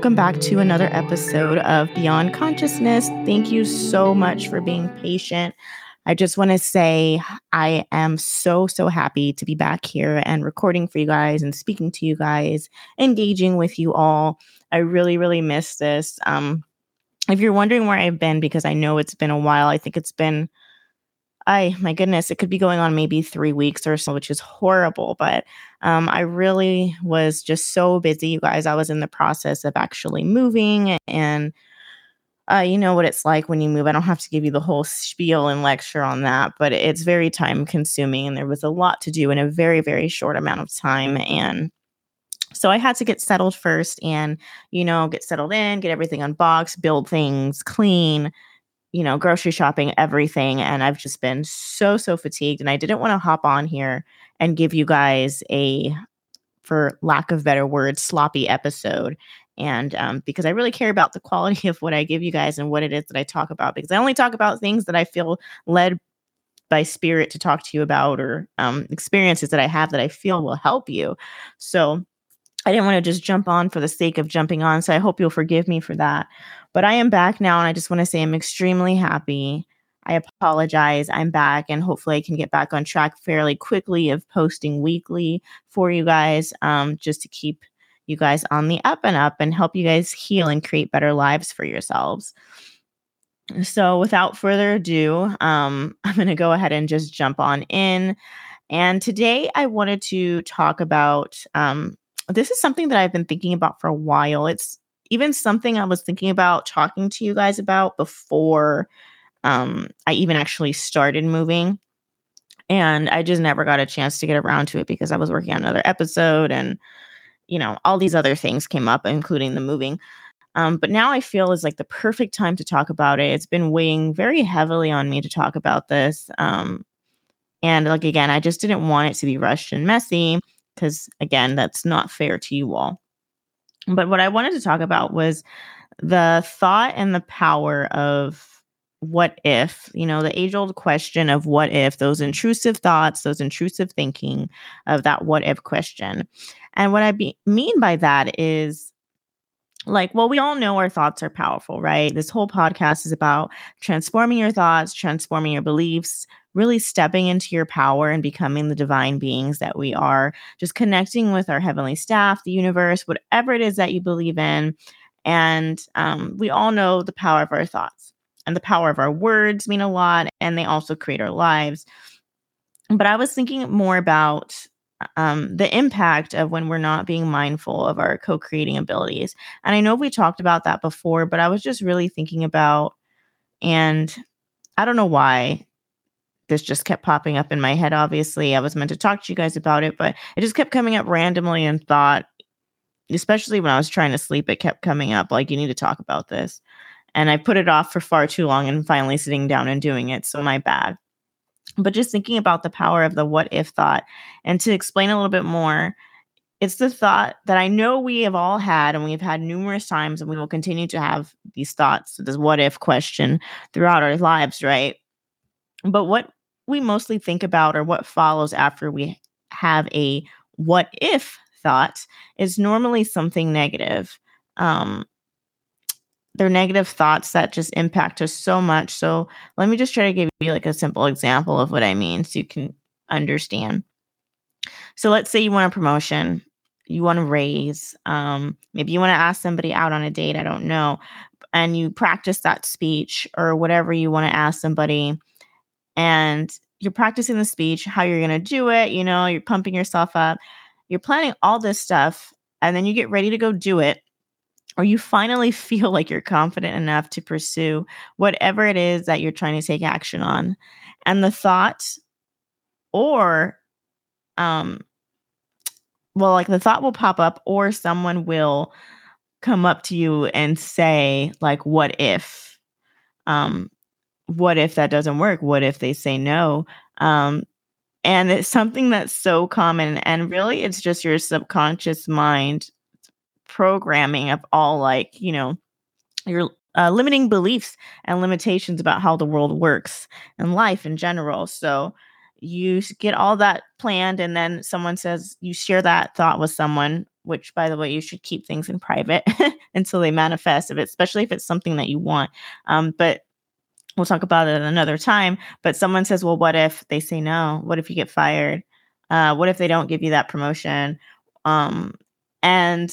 welcome back to another episode of Beyond Consciousness. Thank you so much for being patient. I just want to say I am so, so happy to be back here and recording for you guys and speaking to you guys, engaging with you all. I really, really miss this. Um, if you're wondering where I've been, because I know it's been a while, I think it's been I my goodness, it could be going on maybe three weeks or so, which is horrible. But um, I really was just so busy, you guys. I was in the process of actually moving, and uh, you know what it's like when you move. I don't have to give you the whole spiel and lecture on that, but it's very time consuming, and there was a lot to do in a very very short amount of time, and so I had to get settled first, and you know, get settled in, get everything unboxed, build things, clean you know, grocery shopping, everything. And I've just been so, so fatigued. And I didn't want to hop on here and give you guys a, for lack of better words, sloppy episode. And um, because I really care about the quality of what I give you guys and what it is that I talk about, because I only talk about things that I feel led by spirit to talk to you about or um, experiences that I have that I feel will help you. So I didn't want to just jump on for the sake of jumping on. So I hope you'll forgive me for that. But I am back now, and I just want to say I'm extremely happy. I apologize. I'm back, and hopefully, I can get back on track fairly quickly of posting weekly for you guys, um, just to keep you guys on the up and up and help you guys heal and create better lives for yourselves. So, without further ado, um, I'm going to go ahead and just jump on in. And today, I wanted to talk about um, this is something that I've been thinking about for a while. It's even something I was thinking about talking to you guys about before um, I even actually started moving. And I just never got a chance to get around to it because I was working on another episode and, you know, all these other things came up, including the moving. Um, but now I feel is like the perfect time to talk about it. It's been weighing very heavily on me to talk about this. Um, and like, again, I just didn't want it to be rushed and messy because, again, that's not fair to you all. But what I wanted to talk about was the thought and the power of what if, you know, the age old question of what if, those intrusive thoughts, those intrusive thinking of that what if question. And what I be- mean by that is like, well, we all know our thoughts are powerful, right? This whole podcast is about transforming your thoughts, transforming your beliefs, really stepping into your power and becoming the divine beings that we are, just connecting with our heavenly staff, the universe, whatever it is that you believe in. And um, we all know the power of our thoughts and the power of our words mean a lot, and they also create our lives. But I was thinking more about um, the impact of when we're not being mindful of our co creating abilities. And I know we talked about that before, but I was just really thinking about, and I don't know why this just kept popping up in my head. Obviously, I was meant to talk to you guys about it, but it just kept coming up randomly and thought, especially when I was trying to sleep, it kept coming up like, you need to talk about this. And I put it off for far too long and finally sitting down and doing it. So, my bad. But just thinking about the power of the what if thought and to explain a little bit more, it's the thought that I know we have all had and we've had numerous times, and we will continue to have these thoughts, this what if question throughout our lives, right? But what we mostly think about or what follows after we have a what if thought is normally something negative. Um, they're negative thoughts that just impact us so much. So let me just try to give you like a simple example of what I mean so you can understand. So let's say you want a promotion, you want to raise, um, maybe you want to ask somebody out on a date, I don't know, and you practice that speech or whatever you want to ask somebody and you're practicing the speech, how you're going to do it, you know, you're pumping yourself up, you're planning all this stuff, and then you get ready to go do it, or you finally feel like you're confident enough to pursue whatever it is that you're trying to take action on. And the thought, or, um, well, like the thought will pop up, or someone will come up to you and say, like, what if? Um, what if that doesn't work? What if they say no? Um, and it's something that's so common. And really, it's just your subconscious mind programming of all, like, you know, your uh, limiting beliefs and limitations about how the world works and life in general. So you get all that planned, and then someone says you share that thought with someone which by the way, you should keep things in private until they manifest, if especially if it's something that you want. Um, but we'll talk about it another time. But someone says, well, what if they say no? What if you get fired? Uh, what if they don't give you that promotion? Um, and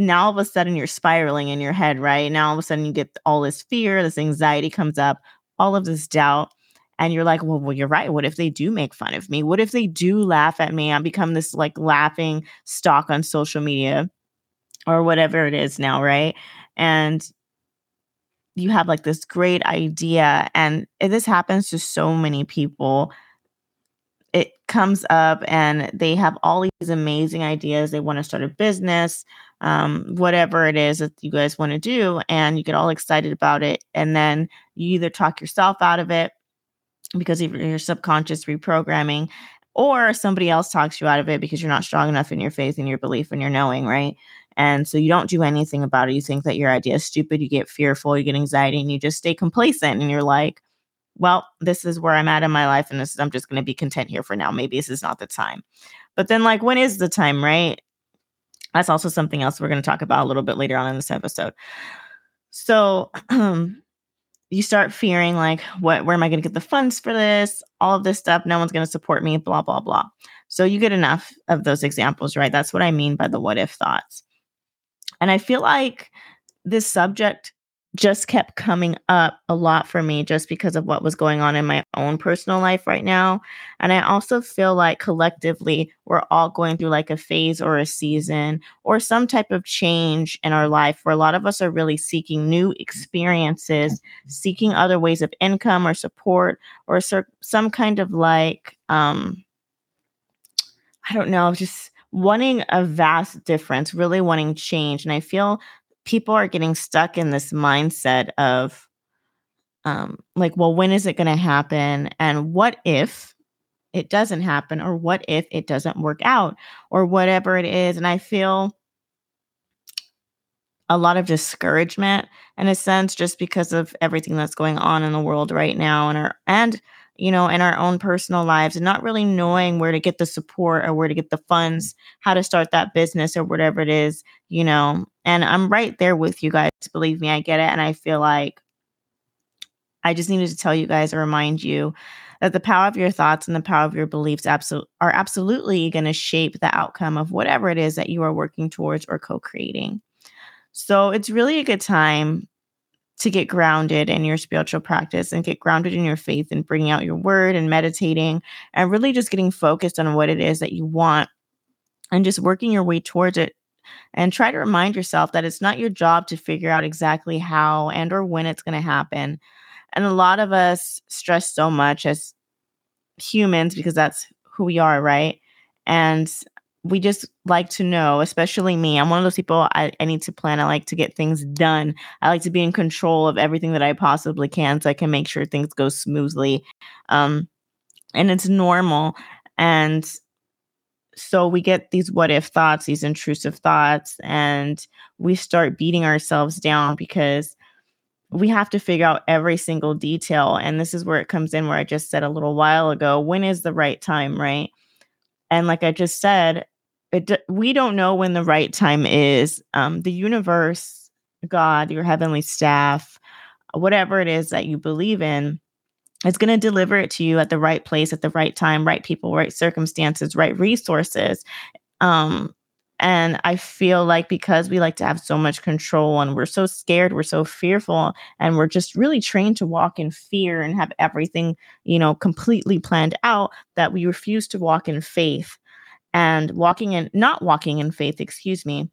now all of a sudden you're spiraling in your head, right? Now all of a sudden you get all this fear, this anxiety comes up, all of this doubt. And you're like, well, well, you're right. What if they do make fun of me? What if they do laugh at me? I become this like laughing stock on social media or whatever it is now, right? And you have like this great idea. And eh, this happens to so many people it comes up and they have all these amazing ideas. They want to start a business, um, whatever it is that you guys want to do, and you get all excited about it. And then you either talk yourself out of it because of your subconscious reprogramming, or somebody else talks you out of it because you're not strong enough in your faith and your belief and your knowing, right? And so you don't do anything about it. You think that your idea is stupid, you get fearful, you get anxiety, and you just stay complacent. And you're like, well, this is where I'm at in my life, and this is, I'm just going to be content here for now. Maybe this is not the time. But then, like, when is the time, right? That's also something else we're going to talk about a little bit later on in this episode. So, um, you start fearing like, what? Where am I going to get the funds for this? All of this stuff. No one's going to support me. Blah blah blah. So you get enough of those examples, right? That's what I mean by the what if thoughts. And I feel like this subject just kept coming up a lot for me just because of what was going on in my own personal life right now. And I also feel like collectively we're all going through like a phase or a season or some type of change in our life where a lot of us are really seeking new experiences, seeking other ways of income or support or some kind of like, um, I don't know, just wanting a vast difference, really wanting change. And I feel people are getting stuck in this mindset of um like well when is it going to happen? And what if it doesn't happen? Or what if it doesn't work out? Or whatever it is. And i feel a lot of discouragement in a sense just because of everything that's going on in the world right now and our and you know, in our own personal lives and not really knowing where to get the support or where to get the funds, how to start that business or whatever it is, you know. And I'm right there with you guys. Believe me, I get it. And I feel like I just needed to tell you guys or remind you that the power of your thoughts and the power of your beliefs absol- are absolutely going to shape the outcome of whatever it is that you are working towards or co creating. So it's really a good time to get grounded in your spiritual practice and get grounded in your faith and bringing out your word and meditating and really just getting focused on what it is that you want and just working your way towards it. And try to remind yourself that it's not your job to figure out exactly how and or when it's going to happen. And a lot of us stress so much as humans because that's who we are right? And we just like to know, especially me. I'm one of those people I, I need to plan. I like to get things done. I like to be in control of everything that I possibly can so I can make sure things go smoothly. Um, and it's normal. And so we get these what if thoughts, these intrusive thoughts, and we start beating ourselves down because we have to figure out every single detail. And this is where it comes in, where I just said a little while ago when is the right time, right? And like I just said, it, we don't know when the right time is. Um, the universe, God, your heavenly staff, whatever it is that you believe in, is going to deliver it to you at the right place, at the right time, right people, right circumstances, right resources. Um, and I feel like because we like to have so much control and we're so scared, we're so fearful, and we're just really trained to walk in fear and have everything, you know, completely planned out, that we refuse to walk in faith. And walking in not walking in faith excuse me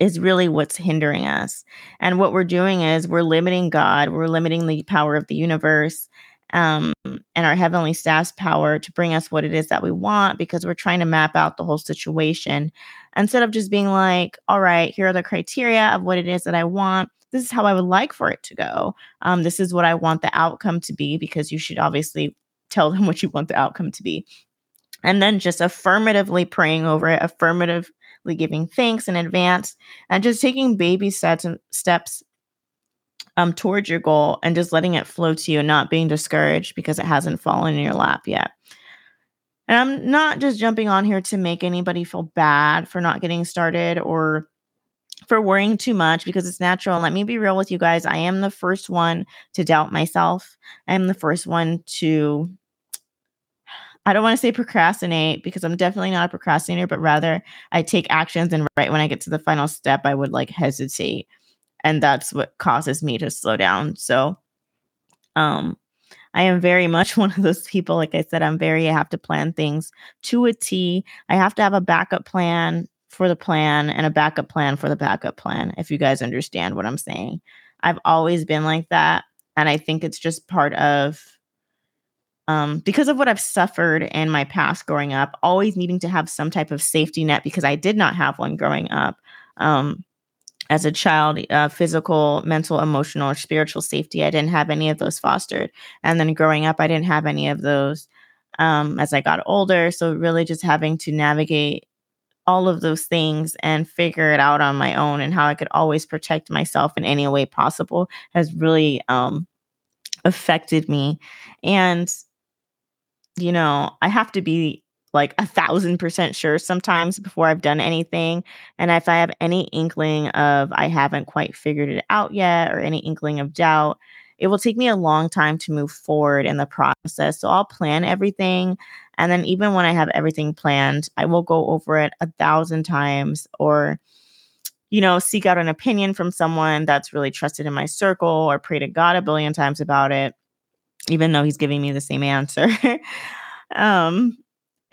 is really what's hindering us. And what we're doing is we're limiting god we're limiting the power of the universe um, and our heavenly staff's power to bring us what it is that we want because we're trying to map out the whole situation instead of just being like all right here are the criteria of what it is that i want. This is how i would like for it to go. Um, this is what i want the outcome to be because you should obviously tell them what you want the outcome to be. And then just affirmatively praying over it, affirmatively giving thanks in advance, and just taking baby steps steps um, towards your goal and just letting it flow to you and not being discouraged because it hasn't fallen in your lap yet. And I'm not just jumping on here to make anybody feel bad for not getting started or for worrying too much because it's natural. Let me be real with you guys. I am the first one to doubt myself. I am the first one to, I don't want to say procrastinate because I'm definitely not a procrastinator, but rather I take actions. And right when I get to the final step, I would like hesitate. And that's what causes me to slow down. So, um, I am very much one of those people. Like I said, I'm very, I have to plan things to a T. I have to have a backup plan for the plan and a backup plan for the backup plan, if you guys understand what I'm saying. I've always been like that. And I think it's just part of, um, because of what I've suffered in my past growing up, always needing to have some type of safety net because I did not have one growing up. Um, as a child, uh, physical, mental, emotional, or spiritual safety. I didn't have any of those fostered. And then growing up, I didn't have any of those um, as I got older. So, really, just having to navigate all of those things and figure it out on my own and how I could always protect myself in any way possible has really um, affected me. And, you know, I have to be like a thousand percent sure sometimes before I've done anything. And if I have any inkling of I haven't quite figured it out yet or any inkling of doubt, it will take me a long time to move forward in the process. So I'll plan everything. And then even when I have everything planned, I will go over it a thousand times or, you know, seek out an opinion from someone that's really trusted in my circle or pray to God a billion times about it, even though he's giving me the same answer. um,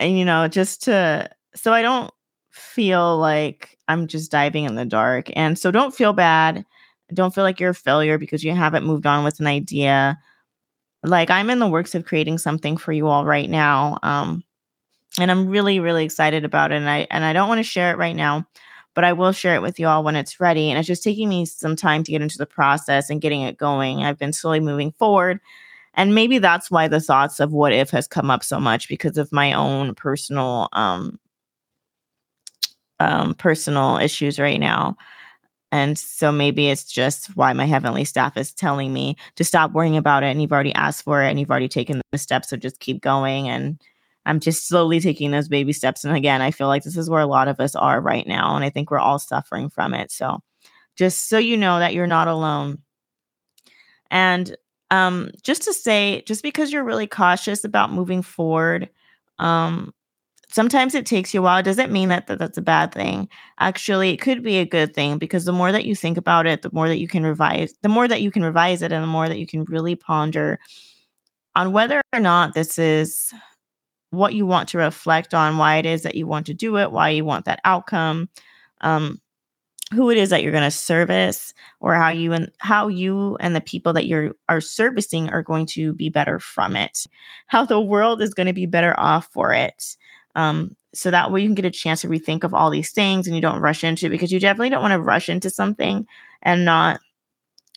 and you know, just to so I don't feel like I'm just diving in the dark. And so don't feel bad. Don't feel like you're a failure because you haven't moved on with an idea. Like I'm in the works of creating something for you all right now. Um, and I'm really, really excited about it. And I and I don't want to share it right now, but I will share it with you all when it's ready. And it's just taking me some time to get into the process and getting it going. I've been slowly moving forward and maybe that's why the thoughts of what if has come up so much because of my own personal um um personal issues right now. And so maybe it's just why my heavenly staff is telling me to stop worrying about it and you've already asked for it and you've already taken the steps so just keep going. And i'm just slowly taking those baby steps and again i feel like this is where a lot of us are right now and i think we're all suffering from it. So just so you know that you're not alone. And um, just to say, just because you're really cautious about moving forward, um, sometimes it takes you a while. It doesn't mean that, that that's a bad thing. Actually, it could be a good thing because the more that you think about it, the more that you can revise, the more that you can revise it, and the more that you can really ponder on whether or not this is what you want to reflect on, why it is that you want to do it, why you want that outcome. Um, who it is that you're going to service or how you and how you and the people that you're are servicing are going to be better from it how the world is going to be better off for it um, so that way you can get a chance to rethink of all these things and you don't rush into it because you definitely don't want to rush into something and not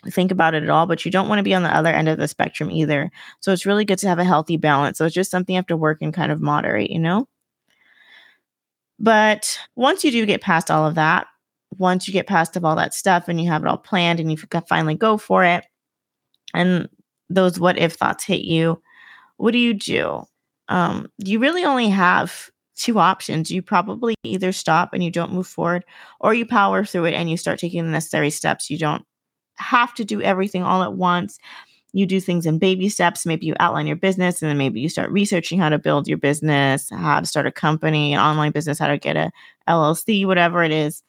think about it at all but you don't want to be on the other end of the spectrum either. So it's really good to have a healthy balance. So it's just something you have to work and kind of moderate you know? But once you do get past all of that once you get past of all that stuff and you have it all planned and you finally go for it and those what if thoughts hit you what do you do? Um, you really only have two options. You probably either stop and you don't move forward or you power through it and you start taking the necessary steps. You don't have to do everything all at once. You do things in baby steps. Maybe you outline your business and then maybe you start researching how to build your business how to start a company an online business how to get a llc whatever it is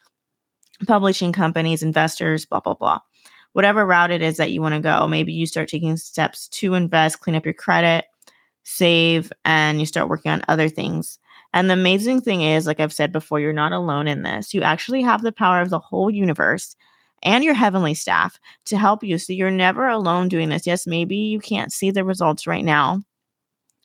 publishing companies, investors, blah, blah, blah. Whatever route it is that you want to go, maybe you start taking steps to invest, clean up your credit, save, and you start working on other things. And the amazing thing is, like I've said before, you're not alone in this. You actually have the power of the whole universe and your heavenly staff to help you. So you're never alone doing this. Yes, maybe you can't see the results right now.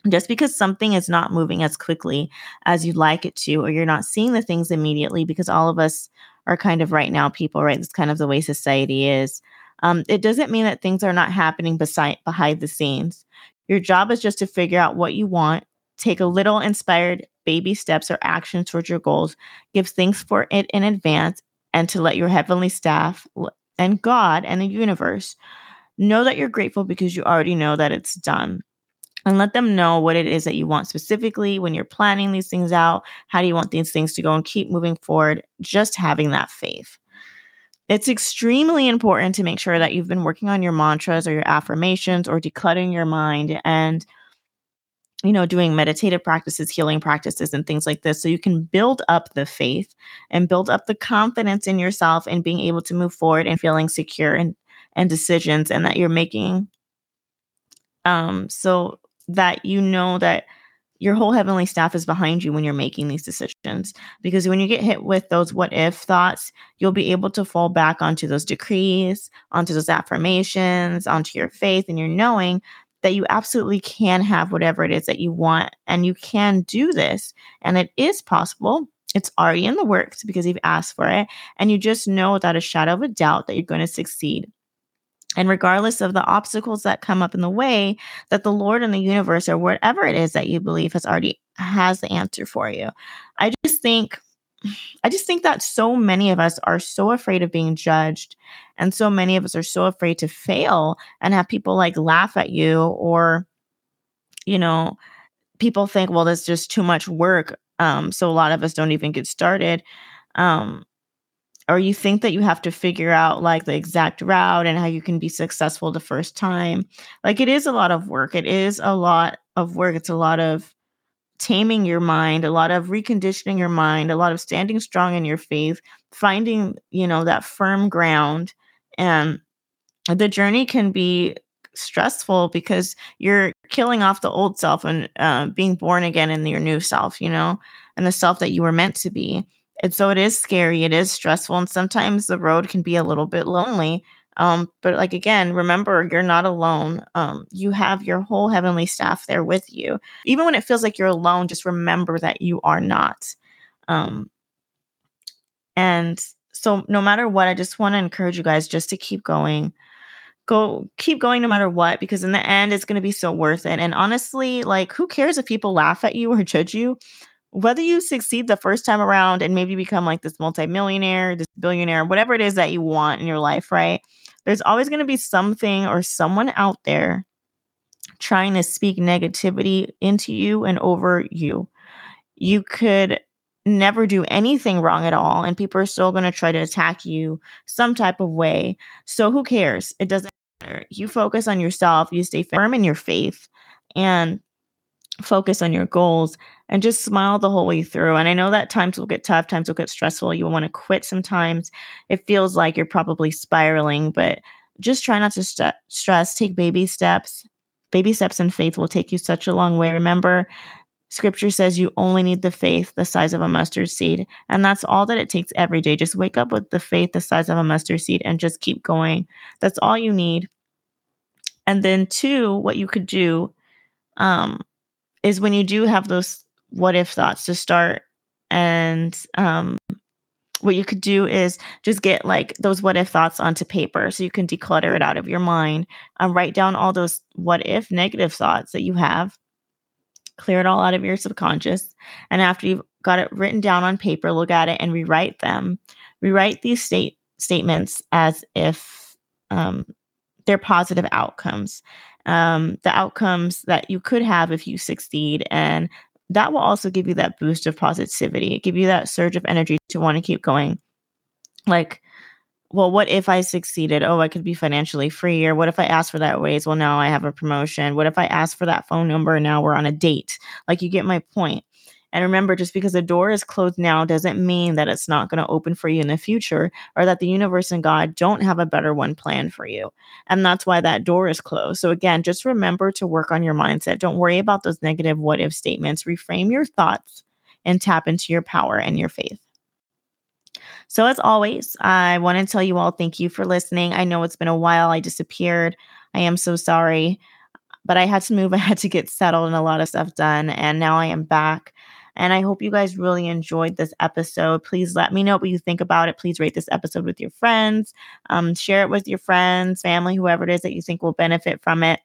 Just because something is not moving as quickly as you'd like it to, or you're not seeing the things immediately, because all of us are kind of right now people, right? It's kind of the way society is. Um, it doesn't mean that things are not happening beside behind the scenes. Your job is just to figure out what you want, take a little inspired baby steps or actions towards your goals, give thanks for it in advance, and to let your heavenly staff and God and the universe know that you're grateful because you already know that it's done. And let them know what it is that you want specifically when you're planning these things out. How do you want these things to go and keep moving forward? Just having that faith. It's extremely important to make sure that you've been working on your mantras or your affirmations or decluttering your mind and you know doing meditative practices healing practices and things like this so you can build up the faith and build up the confidence in yourself and being able to move forward and feeling secure and and decisions and that you're making um so that you know that your whole heavenly staff is behind you when you're making these decisions. Because when you get hit with those what if thoughts, you'll be able to fall back onto those decrees, onto those affirmations, onto your faith, and your knowing that you absolutely can have whatever it is that you want and you can do this. And it is possible. It's already in the works because you've asked for it. And you just know without a shadow of a doubt that you're going to succeed. And regardless of the obstacles that come up in the way, that the Lord and the universe or whatever it is that you believe has already has the answer for you. I just think I just think that so many of us are so afraid of being judged and so many of us are so afraid to fail and have people like laugh at you or you know, people think well that's just too much work um so a lot of us don't even get started. Um or you think that you have to figure out like the exact route and how you can be successful the first time. Like it is a lot of work. It is a lot of work. It's a lot of taming your mind, a lot of reconditioning your mind, a lot of standing strong in your faith, finding, you know, that firm ground. And the journey can be stressful because you're killing off the old self and uh, being born again in your new self, you know, and the self that you were meant to be. And so it is scary, it is stressful, and sometimes the road can be a little bit lonely. Um, but like again, remember you're not alone. Um, you have your whole heavenly staff there with you. Even when it feels like you're alone, just remember that you are not. Um, and so no matter what, I just want to encourage you guys just to keep going. Go keep going no matter what, because in the end it's gonna be so worth it. And honestly, like who cares if people laugh at you or judge you? Whether you succeed the first time around and maybe become like this multimillionaire, this billionaire, whatever it is that you want in your life, right? There's always going to be something or someone out there trying to speak negativity into you and over you. You could never do anything wrong at all, and people are still going to try to attack you some type of way. So, who cares? It doesn't matter. You focus on yourself, you stay firm in your faith, and focus on your goals and just smile the whole way through. And I know that times will get tough, times will get stressful. You will want to quit sometimes. It feels like you're probably spiraling, but just try not to st- stress. Take baby steps. Baby steps in faith will take you such a long way. Remember, scripture says you only need the faith the size of a mustard seed. And that's all that it takes every day. Just wake up with the faith the size of a mustard seed and just keep going. That's all you need. And then, two, what you could do um, is when you do have those what if thoughts to start and um what you could do is just get like those what if thoughts onto paper so you can declutter it out of your mind. And write down all those what if negative thoughts that you have. Clear it all out of your subconscious. And after you've got it written down on paper look at it and rewrite them. Rewrite these state statements as if um, they're positive outcomes um, the outcomes that you could have if you succeed. And that will also give you that boost of positivity, give you that surge of energy to want to keep going. Like, well, what if I succeeded? Oh, I could be financially free. Or what if I ask for that raise? Well, now I have a promotion. What if I ask for that phone number? And now we're on a date. Like, you get my point. And remember, just because a door is closed now doesn't mean that it's not going to open for you in the future or that the universe and God don't have a better one planned for you. And that's why that door is closed. So, again, just remember to work on your mindset. Don't worry about those negative what if statements. Reframe your thoughts and tap into your power and your faith. So, as always, I want to tell you all thank you for listening. I know it's been a while. I disappeared. I am so sorry, but I had to move. I had to get settled and a lot of stuff done. And now I am back. And I hope you guys really enjoyed this episode. Please let me know what you think about it. Please rate this episode with your friends, um, share it with your friends, family, whoever it is that you think will benefit from it.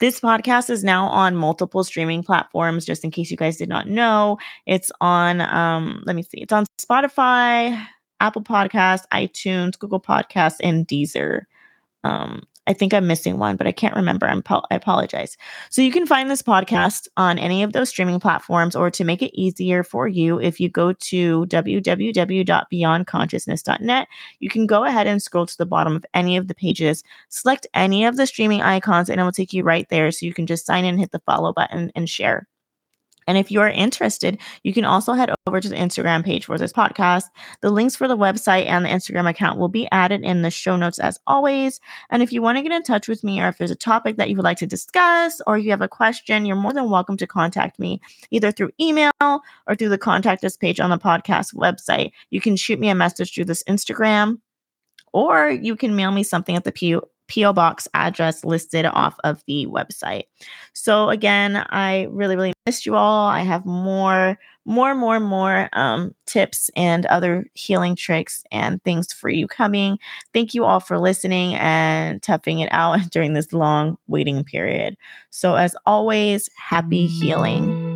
This podcast is now on multiple streaming platforms, just in case you guys did not know. It's on, um, let me see, it's on Spotify, Apple Podcasts, iTunes, Google Podcasts, and Deezer. Um, I think I'm missing one, but I can't remember. I'm I apologize. So you can find this podcast on any of those streaming platforms, or to make it easier for you, if you go to www.beyondconsciousness.net, you can go ahead and scroll to the bottom of any of the pages, select any of the streaming icons, and it will take you right there. So you can just sign in, hit the follow button, and share. And if you are interested, you can also head over to the Instagram page for this podcast. The links for the website and the Instagram account will be added in the show notes as always. And if you want to get in touch with me or if there's a topic that you would like to discuss or you have a question, you're more than welcome to contact me either through email or through the contact us page on the podcast website. You can shoot me a message through this Instagram or you can mail me something at the PO P.O. Box address listed off of the website. So again, I really, really missed you all. I have more, more, more, more um, tips and other healing tricks and things for you coming. Thank you all for listening and toughing it out during this long waiting period. So as always, happy healing.